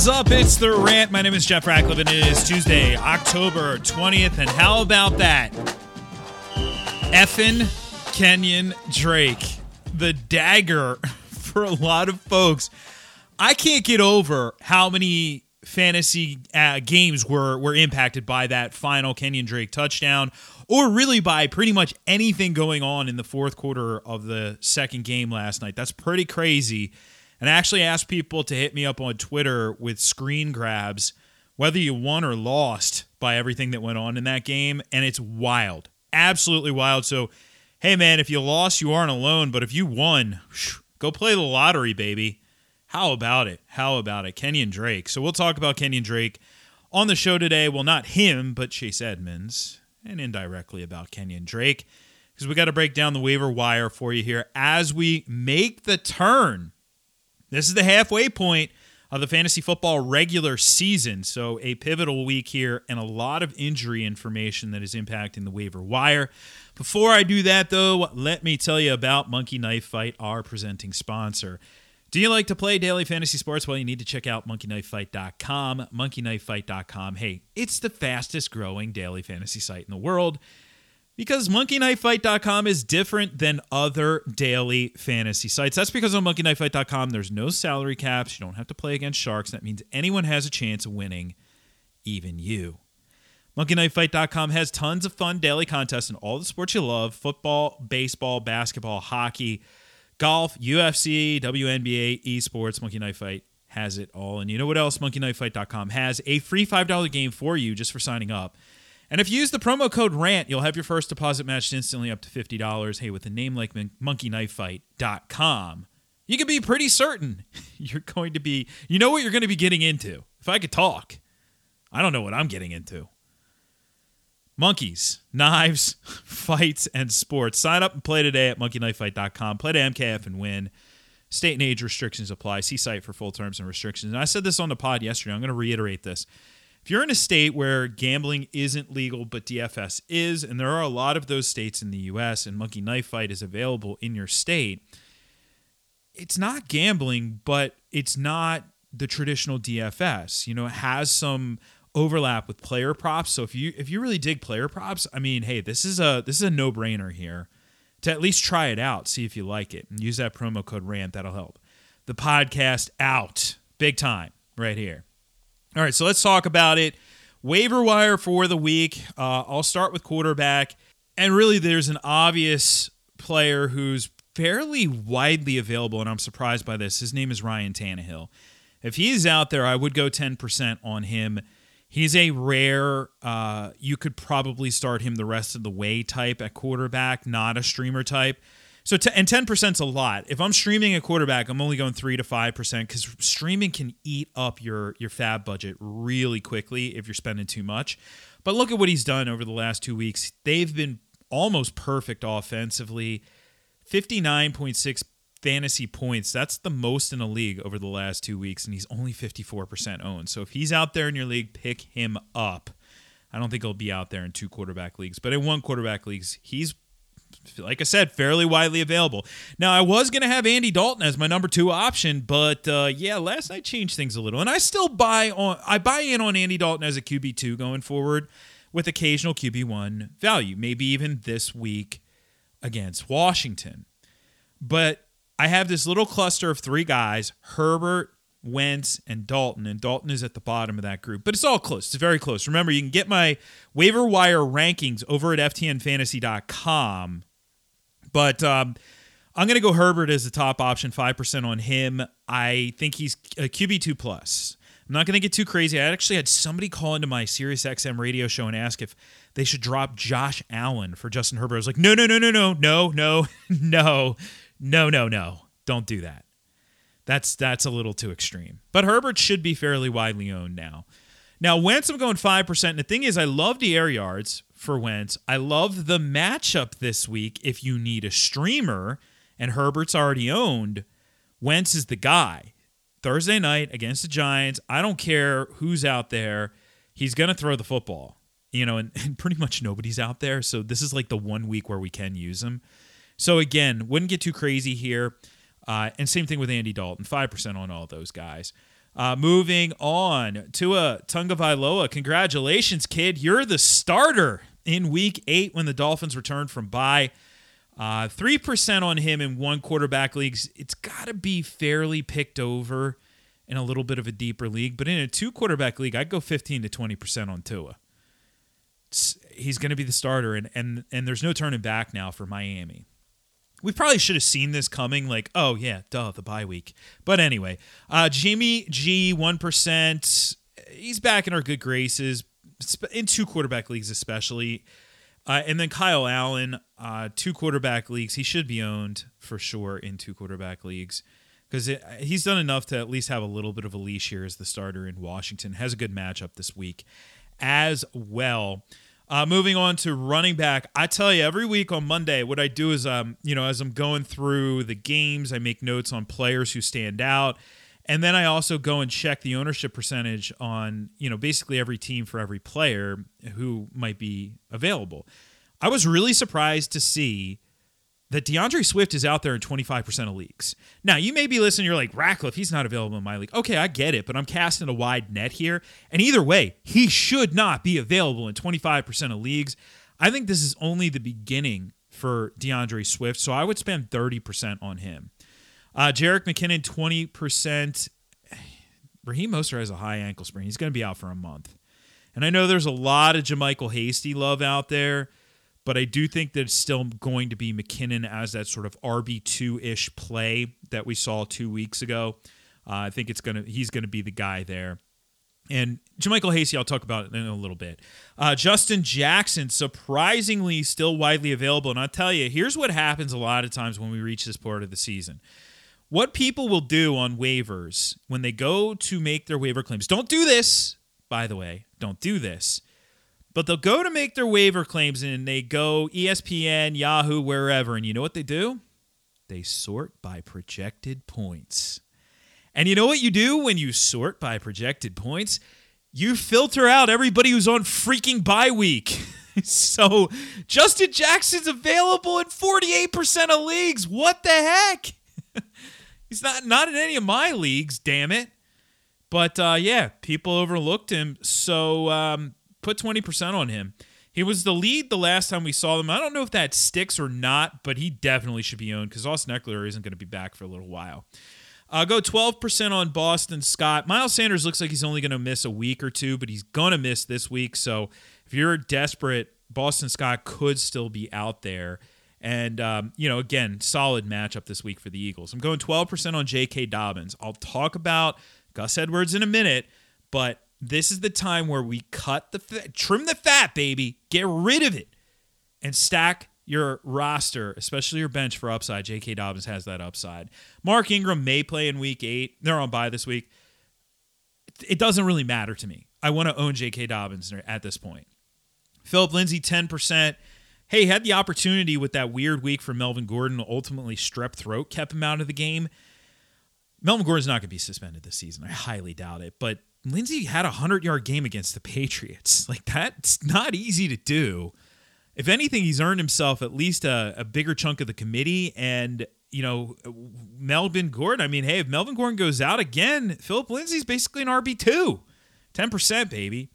is up? It's the rant. My name is Jeff Ratcliffe, and it is Tuesday, October 20th. And how about that? Effin Kenyon Drake, the dagger for a lot of folks. I can't get over how many fantasy uh, games were were impacted by that final Kenyon Drake touchdown, or really by pretty much anything going on in the fourth quarter of the second game last night. That's pretty crazy. And I actually asked people to hit me up on Twitter with screen grabs, whether you won or lost by everything that went on in that game. And it's wild. Absolutely wild. So, hey, man, if you lost, you aren't alone. But if you won, go play the lottery, baby. How about it? How about it? Kenyon Drake. So, we'll talk about Kenyon Drake on the show today. Well, not him, but Chase Edmonds, and indirectly about Kenyon Drake, because we got to break down the waiver wire for you here as we make the turn this is the halfway point of the fantasy football regular season. So, a pivotal week here and a lot of injury information that is impacting the waiver wire. Before I do that, though, let me tell you about Monkey Knife Fight, our presenting sponsor. Do you like to play daily fantasy sports? Well, you need to check out monkeyknifefight.com. Monkeyknifefight.com. Hey, it's the fastest growing daily fantasy site in the world because monkeyknifefight.com is different than other daily fantasy sites. That's because on monkeyknifefight.com there's no salary caps. You don't have to play against sharks. That means anyone has a chance of winning, even you. Monkeyknifefight.com has tons of fun daily contests in all the sports you love football, baseball, basketball, hockey, golf, UFC, WNBA, esports. Monkey Knife Fight has it all. And you know what else? MonkeyKnifeFight.com has a free $5 game for you just for signing up. And if you use the promo code RANT, you'll have your first deposit matched instantly up to $50. Hey, with a name like monkeyknifefight.com, you can be pretty certain you're going to be, you know what you're going to be getting into. If I could talk, I don't know what I'm getting into. Monkeys, knives, fights, and sports. Sign up and play today at monkeyknifefight.com. Play to MKF and win. State and age restrictions apply. See site for full terms and restrictions. And I said this on the pod yesterday. I'm going to reiterate this. If you're in a state where gambling isn't legal but DFS is, and there are a lot of those states in the US, and Monkey Knife Fight is available in your state, it's not gambling, but it's not the traditional DFS. You know, it has some overlap with player props. So if you if you really dig player props, I mean, hey, this is a this is a no brainer here to at least try it out, see if you like it, and use that promo code RANT. That'll help. The podcast out big time right here. All right, so let's talk about it. Waiver wire for the week. Uh, I'll start with quarterback. And really, there's an obvious player who's fairly widely available, and I'm surprised by this. His name is Ryan Tannehill. If he's out there, I would go 10% on him. He's a rare, uh, you could probably start him the rest of the way type at quarterback, not a streamer type. So t- and ten percent's a lot. If I'm streaming a quarterback, I'm only going three to five percent because streaming can eat up your your FAAB budget really quickly if you're spending too much. But look at what he's done over the last two weeks. They've been almost perfect offensively. Fifty nine point six fantasy points. That's the most in a league over the last two weeks, and he's only fifty four percent owned. So if he's out there in your league, pick him up. I don't think he'll be out there in two quarterback leagues, but in one quarterback leagues, he's like I said, fairly widely available. Now, I was going to have Andy Dalton as my number two option, but uh, yeah, last night changed things a little, and I still buy on. I buy in on Andy Dalton as a QB two going forward, with occasional QB one value, maybe even this week against Washington. But I have this little cluster of three guys: Herbert, Wentz, and Dalton. And Dalton is at the bottom of that group, but it's all close. It's very close. Remember, you can get my waiver wire rankings over at FTNFantasy.com. But um, I'm going to go Herbert as the top option, 5% on him. I think he's a QB2 plus. I'm not going to get too crazy. I actually had somebody call into my SiriusXM radio show and ask if they should drop Josh Allen for Justin Herbert. I was like, no, no, no, no, no, no, no, no, no, no, no. Don't do that. That's that's a little too extreme. But Herbert should be fairly widely owned now. Now Wentz, I'm going five percent. And the thing is, I love the air yards for Wentz. I love the matchup this week. If you need a streamer and Herbert's already owned, Wentz is the guy. Thursday night against the Giants. I don't care who's out there. He's going to throw the football. You know, and, and pretty much nobody's out there. So this is like the one week where we can use him. So again, wouldn't get too crazy here. Uh, and same thing with Andy Dalton, 5% on all those guys. Uh, moving on to a Tua Tagovailoa. Congratulations, kid. You're the starter in week eight when the Dolphins returned from bye. Uh, 3% on him in one quarterback leagues. It's got to be fairly picked over in a little bit of a deeper league. But in a two quarterback league, I'd go 15 to 20% on Tua. It's, he's going to be the starter, and, and, and there's no turning back now for Miami. We probably should have seen this coming, like, oh, yeah, duh, the bye week. But anyway, uh, Jimmy G, 1%. He's back in our good graces, in two quarterback leagues, especially. Uh, and then Kyle Allen, uh, two quarterback leagues. He should be owned for sure in two quarterback leagues because he's done enough to at least have a little bit of a leash here as the starter in Washington. Has a good matchup this week as well. Uh, moving on to running back, I tell you every week on Monday, what I do is, um, you know, as I'm going through the games, I make notes on players who stand out, and then I also go and check the ownership percentage on, you know, basically every team for every player who might be available. I was really surprised to see that DeAndre Swift is out there in 25% of leagues. Now, you may be listening, you're like, Ratcliffe, he's not available in my league. Okay, I get it, but I'm casting a wide net here. And either way, he should not be available in 25% of leagues. I think this is only the beginning for DeAndre Swift, so I would spend 30% on him. Uh, Jerick McKinnon, 20%. Raheem Mostert has a high ankle sprain. He's going to be out for a month. And I know there's a lot of JaMycal Hasty love out there but I do think that it's still going to be McKinnon as that sort of RB2 ish play that we saw two weeks ago. Uh, I think it's gonna he's gonna be the guy there. And JaMycal Hasty, I'll talk about in a little bit. Uh, Justin Jackson, surprisingly still widely available. And I'll tell you, here's what happens a lot of times when we reach this part of the season. What people will do on waivers when they go to make their waiver claims, don't do this, by the way, don't do this but they'll go to make their waiver claims and they go ESPN, Yahoo, wherever. And you know what they do? They sort by projected points. And you know what you do when you sort by projected points? You filter out everybody who's on freaking bye week. so Justin Jackson's available in 48% of leagues. What the heck? He's not not in any of my leagues, damn it. But uh, yeah, people overlooked him. So um, put 20% on him. He was the lead the last time we saw them. I don't know if that sticks or not, but he definitely should be owned because Austin Ekeler isn't going to be back for a little while. I'll go 12% on Boston Scott. Miles Sanders looks like he's only going to miss a week or two, but he's going to miss this week. So if you're desperate, Boston Scott could still be out there. And, um, you know, again, solid matchup this week for the Eagles. I'm going 12% on J.K. Dobbins. I'll talk about Gus Edwards in a minute, but this is the time where we cut the fat, trim the fat, baby, get rid of it, and stack your roster, especially your bench for upside. J.K. Dobbins has that upside. Mark Ingram may play in week eight. They're on bye this week. It doesn't really matter to me. I want to own J.K. Dobbins at this point. Philip Lindsay, 10%. Hey, had the opportunity with that weird week for Melvin Gordon. Ultimately, strep throat kept him out of the game. Melvin Gordon's not going to be suspended this season. I highly doubt it. But Lindsay had a 100 yard game against the Patriots. Like, that's not easy to do. If anything, he's earned himself at least a, a bigger chunk of the committee. And, you know, Melvin Gordon, I mean, hey, if Melvin Gordon goes out again, Philip Lindsay's basically an RB2. 10%, baby.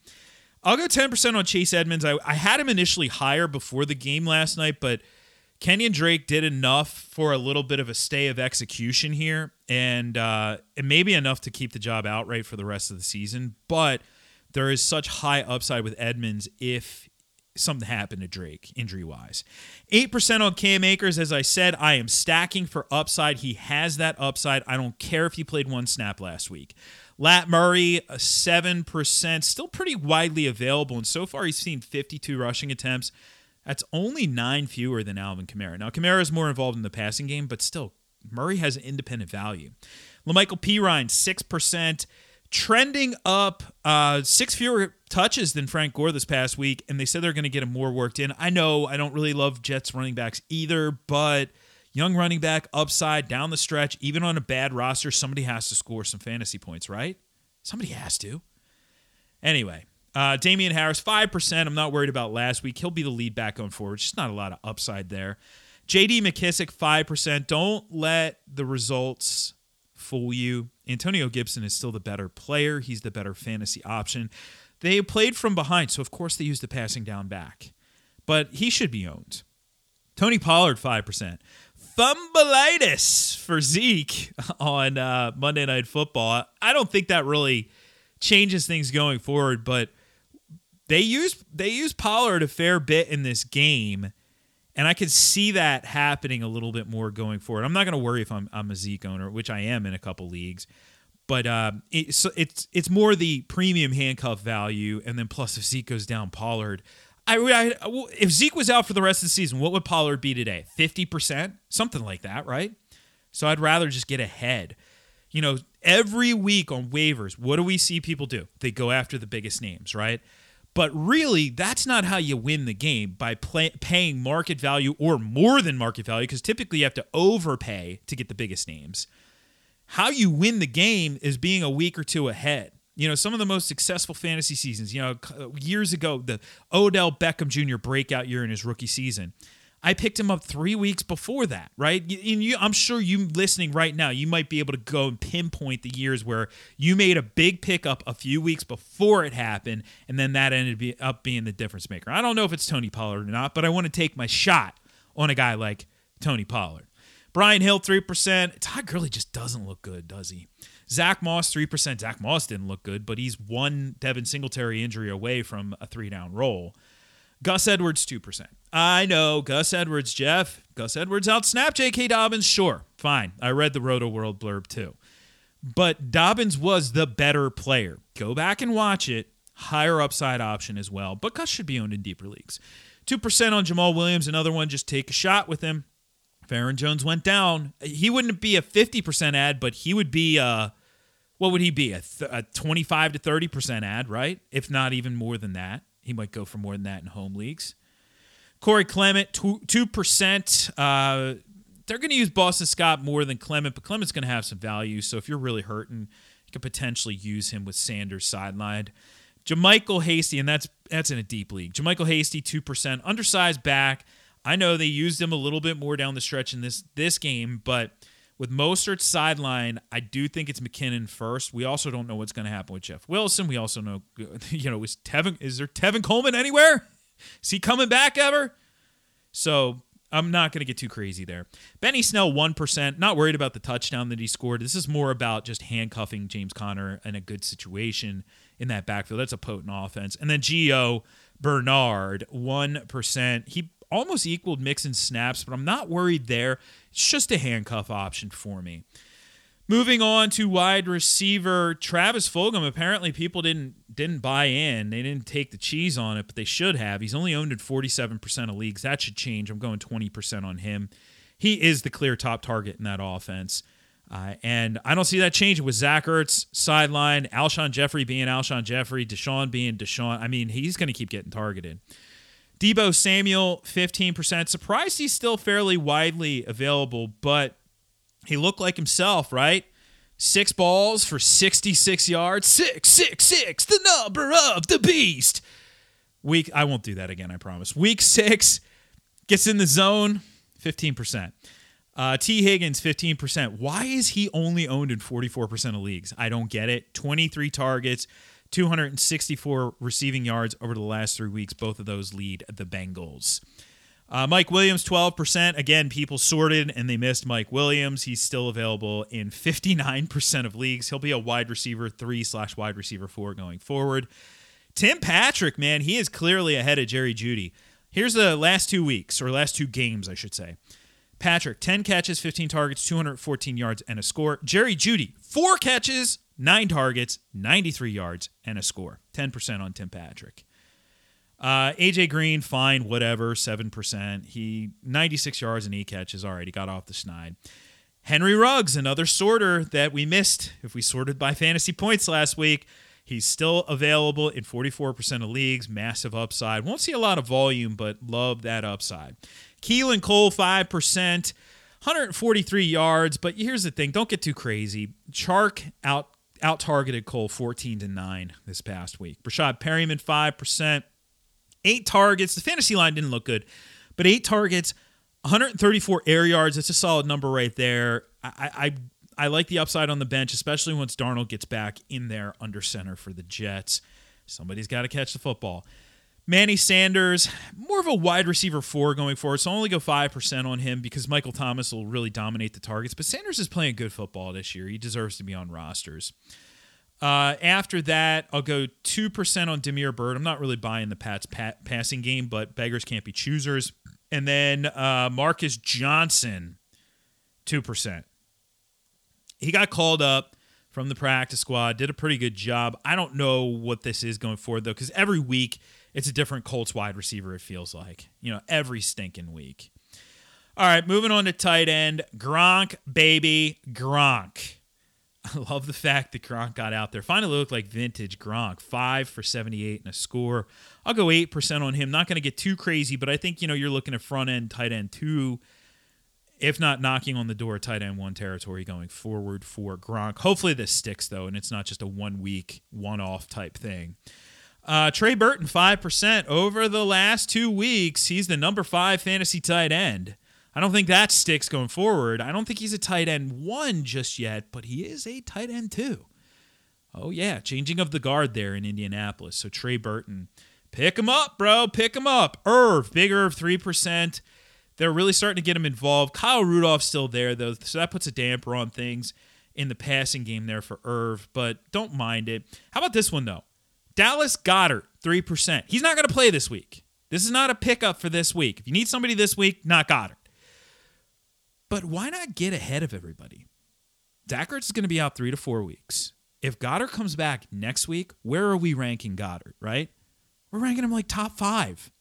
I'll go 10% on Chase Edmonds. I, I had him initially higher before the game last night, but Kenyon Drake did enough for a little bit of a stay of execution here, and uh, it may be enough to keep the job outright for the rest of the season. But there is such high upside with Edmonds if something happened to Drake injury wise. 8% on Cam Akers. As I said, I am stacking for upside. He has that upside. I don't care if he played one snap last week. Lat Murray, 7%, still pretty widely available. And so far, he's seen 52 rushing attempts. That's only nine fewer than Alvin Kamara. Now, Kamara is more involved in the passing game, but still, Murray has independent value. La'Mical Perine, 6%, trending up uh, six fewer touches than Frank Gore this past week, and they said they're going to get him more worked in. I know I don't really love Jets running backs either, but young running back, upside, down the stretch, even on a bad roster, somebody has to score some fantasy points, right? Somebody has to. Anyway, uh, Damien Harris, 5%. I'm not worried about last week. He'll be the lead back going forward. Just not a lot of upside there. JD McKissic, 5%. Don't let the results fool you. Antonio Gibson is still the better player. He's the better fantasy option. They played from behind, so of course they used the passing down back. But he should be owned. Tony Pollard, 5%. Thumbalitis for Zeke on uh, Monday Night Football. I don't think that really changes things going forward, but they use they use Pollard a fair bit in this game, and I could see that happening a little bit more going forward. I'm not going to worry if I'm, I'm a Zeke owner, which I am in a couple leagues, but uh, it's it's it's more the premium handcuff value, and then plus if Zeke goes down, Pollard. I, I if Zeke was out for the rest of the season, what would Pollard be today? Fifty percent, something like that, right? So I'd rather just get ahead. You know, every week on waivers, what do we see people do? They go after the biggest names, right? But really, that's not how you win the game by play, paying market value or more than market value, because typically you have to overpay to get the biggest names. How you win the game is being a week or two ahead. You know, some of the most successful fantasy seasons, you know, uh, years ago, the Odell Beckham Jr. breakout year in his rookie season. I picked him up three weeks before that, right? And you, I'm sure you listening right now, you might be able to go and pinpoint the years where you made a big pickup a few weeks before it happened, and then that ended up being the difference maker. I don't know if it's Tony Pollard or not, but I want to take my shot on a guy like Tony Pollard. Brian Hill, 3%. Todd Gurley just doesn't look good, does he? Zach Moss, 3%. Zach Moss didn't look good, but he's one Devin Singletary injury away from a three down roll. Gus Edwards, 2%. I know, Gus Edwards, Jeff. Gus Edwards outsnapped J.K. Dobbins. Sure, fine. I read the Rotoworld blurb too. But Dobbins was the better player. Go back and watch it. Higher upside option as well. But Gus should be owned in deeper leagues. 2% on Jamaal Williams. Another one, just take a shot with him. If Aaron Jones went down, he wouldn't be a 50% ad, but he would be a, what would he be? A, th- a 25 to 30% ad, right? If not even more than that. He might go for more than that in home leagues. Corey Clement, 2. 2%. Uh, they're going to use Boston Scott more than Clement, but Clement's going to have some value. So if you're really hurting, you could potentially use him with Sanders sidelined. JaMycal Hasty, and that's that's in a deep league. JaMycal Hasty, 2%. Undersized back. I know they used him a little bit more down the stretch in this this game, but with Mostert sideline, I do think it's McKinnon first. We also don't know what's going to happen with Jeff Wilson. We also know, you know, is Tevin is there Tevin Coleman anywhere? Is he coming back ever? So I'm not going to get too crazy there. Benny Snell, 1%. Not worried about the touchdown that he scored. This is more about just handcuffing James Conner in a good situation in that backfield. That's a potent offense. And then Gio Bernard, 1%. He almost equaled Mixon snaps, but I'm not worried there. It's just a handcuff option for me. Moving on to wide receiver Travis Fulgham. Apparently, people didn't didn't buy in. They didn't take the cheese on it, but they should have. He's only owned in 47% of leagues. That should change. I'm going 20% on him. He is the clear top target in that offense. Uh, and I don't see that changing with Zach Ertz sideline, Alshon Jeffery being Alshon Jeffery, DeSean being DeSean. I mean, he's going to keep getting targeted. Deebo Samuel, 15%. Surprised he's still fairly widely available, but he looked like himself, right? Six balls for 66 yards. Six, six, six, the number of the beast. Week, I won't do that again, I promise. Week six, gets in the zone, 15%. Uh, Tee Higgins, 15%. Why is he only owned in 44% of leagues? I don't get it. 23 targets, 264 receiving yards over the last three weeks. Both of those lead the Bengals. Uh, Mike Williams, 12%. Again, people sorted and they missed Mike Williams. He's still available in 59% of leagues. He'll be a wide receiver three slash wide receiver four going forward. Tim Patrick, man, he is clearly ahead of Jerry Jeudy. Here's the last two weeks, or last two games, I should say. Patrick, 10 catches, 15 targets, 214 yards, and a score. Jerry Jeudy, four catches, nine targets, 93 yards, and a score. 10% on Tim Patrick. Uh, AJ Green, fine, whatever, 7%. He 96 yards and eight catches. All right, he got off the snide. Henry Ruggs, another sorter that we missed if we sorted by fantasy points last week. He's still available in 44% of leagues. Massive upside. Won't see a lot of volume, but love that upside. Keelan Cole, 5%. 143 yards, but here's the thing: don't get too crazy. Chark out out targeted Cole 14 to 9 this past week. Breshad Perriman, 5%, eight targets. The fantasy line didn't look good, but eight targets, 134 air yards. That's a solid number right there. I, I I like the upside on the bench, especially once Darnold gets back in there under center for the Jets. Somebody's got to catch the football. Manny Sanders, more of a wide receiver four going forward, so I'll only go 5% on him because Michael Thomas will really dominate the targets. But Sanders is playing good football this year. He deserves to be on rosters. Uh, after that, I'll go 2% on Damiere Byrd. I'm not really buying the Pats pat- passing game, but beggars can't be choosers. And then uh, Marcus Johnson, 2%. He got called up from the practice squad, did a pretty good job. I don't know what this is going forward, though, because every week it's a different Colts wide receiver, it feels like. You know, every stinking week. All right, moving on to tight end. Gronk, baby, Gronk. I love the fact that Gronk got out there. Finally looked like vintage Gronk. Five for 78 and a score. I'll go 8% on him. Not going to get too crazy, but I think, you know, you're looking at front end, tight end two, if not knocking on the door, tight end one territory going forward for Gronk. Hopefully this sticks, though, and it's not just a one week, one off type thing. Uh, Trey Burton, 5% over the last two weeks. He's the number five fantasy tight end. I don't think that sticks going forward. I don't think he's a tight end one just yet, but he is a tight end two. Oh, yeah. Changing of the guard there in Indianapolis. So Trey Burton, pick him up, bro. Pick him up. Irv, big Irv, 3%. They're really starting to get him involved. Kyle Rudolph's still there, though, so that puts a damper on things in the passing game there for Irv, but don't mind it. How about this one, though? Dallas Goedert, 3%. He's not going to play this week. This is not a pickup for this week. If you need somebody this week, not Goedert. But why not get ahead of everybody? Dak is going to be out three to four weeks. If Goedert comes back next week, where are we ranking Goddard, right? We're ranking him like top five.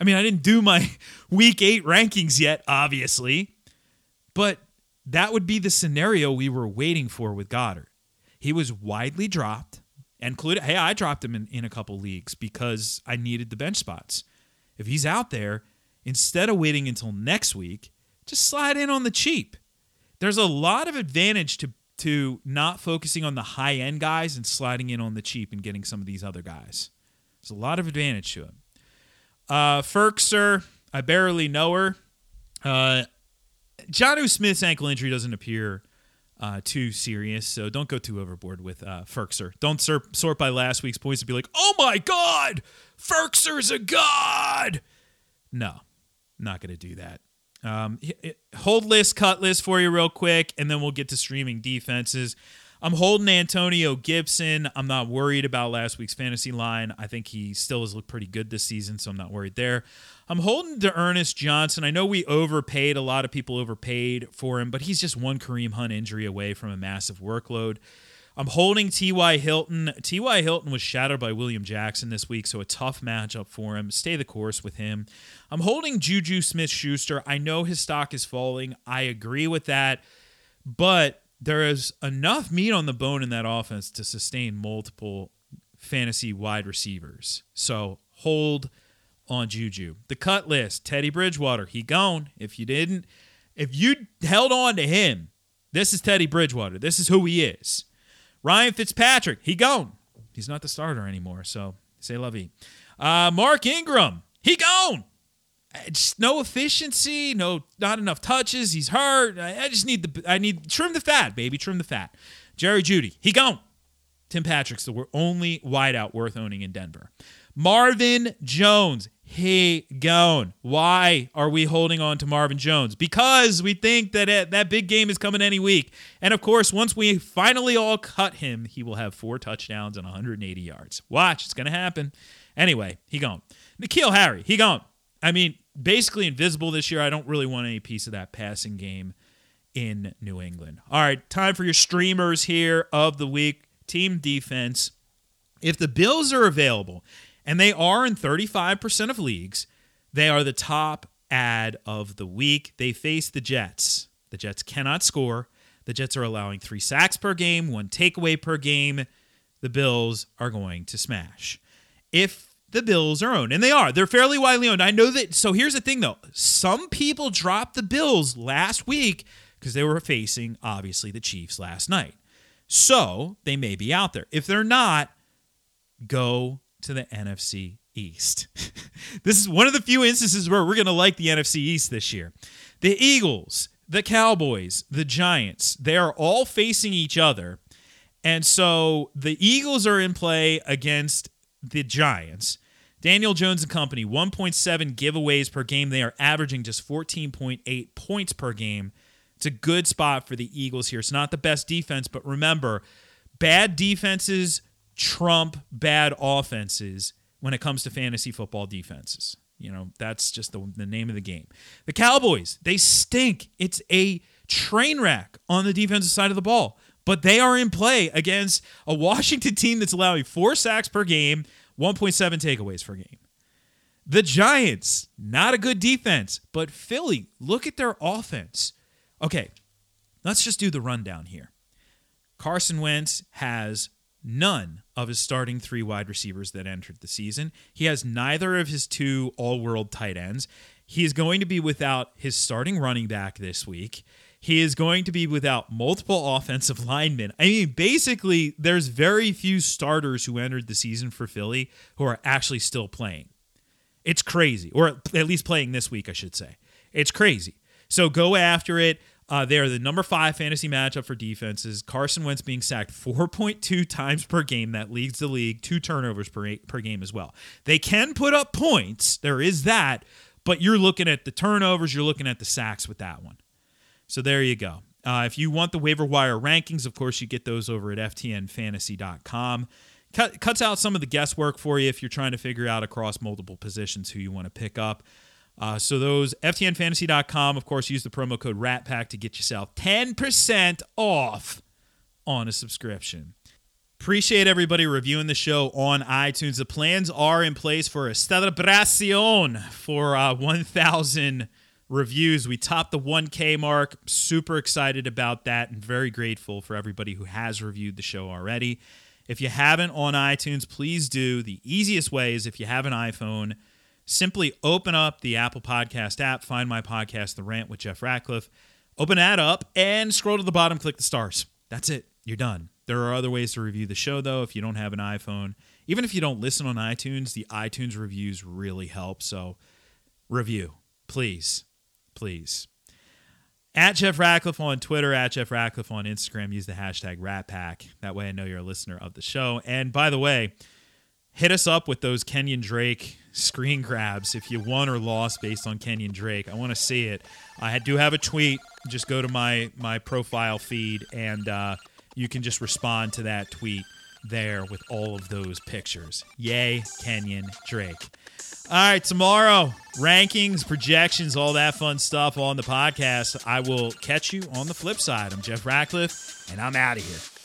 I mean, I didn't do my week eight rankings yet, obviously, but that would be the scenario we were waiting for with Goedert. He was widely dropped, included. Hey, I dropped him in, in a couple leagues because I needed the bench spots. If he's out there, instead of waiting until next week, just slide in on the cheap. There's a lot of advantage to to not focusing on the high end guys and sliding in on the cheap and getting some of these other guys. There's a lot of advantage to it. Uh, Firkser, I barely know her. Uh, Jonnu Smith's ankle injury doesn't appear uh, too serious, so don't go too overboard with uh, Firkser. Don't sort, sort by last week's points and be like, oh my God, Firkser's a god. No, not going to do that. Um, hold list, cut list for you real quick, and then we'll get to streaming defenses. I'm holding Antonio Gibson. I'm not worried about last week's fantasy line. I think he still has looked pretty good this season, so I'm not worried there. I'm holding D'Ernest Johnson. I know we overpaid. A lot of people overpaid for him, but he's just one Kareem Hunt injury away from a massive workload. I'm holding T.Y. Hilton. T.Y. Hilton was shadowed by William Jackson this week, so a tough matchup for him. Stay the course with him. I'm holding Juju Smith Schuster. I know his stock is falling. I agree with that, but there is enough meat on the bone in that offense to sustain multiple fantasy wide receivers. So hold on Juju. The cut list Teddy Bridgewater, he gone. If you didn't, if you held on to him, this is Teddy Bridgewater. This is who he is. Ryan Fitzpatrick, he gone. He's not the starter anymore, so say vie. Uh, Mark Ingram, he gone. Just no efficiency, no not enough touches. He's hurt. I, I just need the I need trim the fat, baby, trim the fat. Jerry Jeudy, he gone. Tim Patrick's the only wideout worth owning in Denver. Marvin Jones, he gone. Why are we holding on to Marvin Jones? Because we think that it, that big game is coming any week. And of course, once we finally all cut him, he will have four touchdowns and 180 yards. Watch, it's going to happen. Anyway, he gone. N'Keal Harry, he gone. I mean, basically invisible this year. I don't really want any piece of that passing game in New England. All right, time for your streamers here of the week. Team defense. If the Bills are available and they are in 35% of leagues. They are the top ad of the week. They face the Jets. The Jets cannot score. The Jets are allowing three sacks per game, one takeaway per game. The Bills are going to smash. If the Bills are owned, and they are, they're fairly widely owned. I know that. So here's the thing, though. Some people dropped the Bills last week because they were facing, obviously, the Chiefs last night. So they may be out there. If they're not, go to the NFC East. this is one of the few instances where we're going to like the NFC East this year. The Eagles, the Cowboys, the Giants, they are all facing each other. And so the Eagles are in play against the Giants. Daniel Jones and company, 1.7 giveaways per game. They are averaging just 14.8 points per game. It's a good spot for the Eagles here. It's not the best defense, but remember, bad defenses trump bad offenses when it comes to fantasy football defenses. You know, that's just the, the name of the game. The Cowboys, they stink. It's a train wreck on the defensive side of the ball, but they are in play against a Washington team that's allowing four sacks per game, 1.7 takeaways per game. The Giants, not a good defense, but Philly, look at their offense. Okay, let's just do the rundown here. Carson Wentz has none of his starting three wide receivers that entered the season. He has neither of his two all world tight ends. He is going to be without his starting running back this week. He is going to be without multiple offensive linemen. I mean, basically, there's very few starters who entered the season for Philly who are actually still playing. It's crazy, or at least playing this week, I should say. It's crazy. So go after it. Uh, they are the number five fantasy matchup for defenses. Carson Wentz being sacked 4.2 times per game. That leads the league. Two turnovers per, per game as well. They can put up points. There is that. But you're looking at the turnovers. You're looking at the sacks with that one. So there you go. Uh, if you want the waiver wire rankings, of course, you get those over at ftnfantasy.com. Cut, cuts out some of the guesswork for you if you're trying to figure out across multiple positions who you want to pick up. Uh, so those ftnfantasy.com, of course, use the promo code RATPACK to get yourself 10% off on a subscription. Appreciate everybody reviewing the show on iTunes. The plans are in place for a celebration for uh, 1,000 reviews. We topped the 1K mark. Super excited about that and very grateful for everybody who has reviewed the show already. If you haven't on iTunes, please do. The easiest way is if you have an iPhone – simply open up the Apple Podcast app, find my podcast, The Rant with Jeff Ratcliffe, open that up, and scroll to the bottom, click the stars. That's it. You're done. There are other ways to review the show, though, if you don't have an iPhone. Even if you don't listen on iTunes, the iTunes reviews really help. So, review, please. Please. At Jeff Ratcliffe on Twitter, at Jeff Ratcliffe on Instagram, use the hashtag RatPack. That way I know you're a listener of the show. And by the way, hit us up with those Kenyon Drake screen grabs if you won or lost based on Kenyon Drake. I want to see it. I do have a tweet. Just go to my my profile feed and uh, you can just respond to that tweet there with all of those pictures. Yay, Kenyon Drake. All right, tomorrow, rankings, projections, all that fun stuff on the podcast. I will catch you on the flip side. I'm Jeff Ratcliffe, and I'm out of here.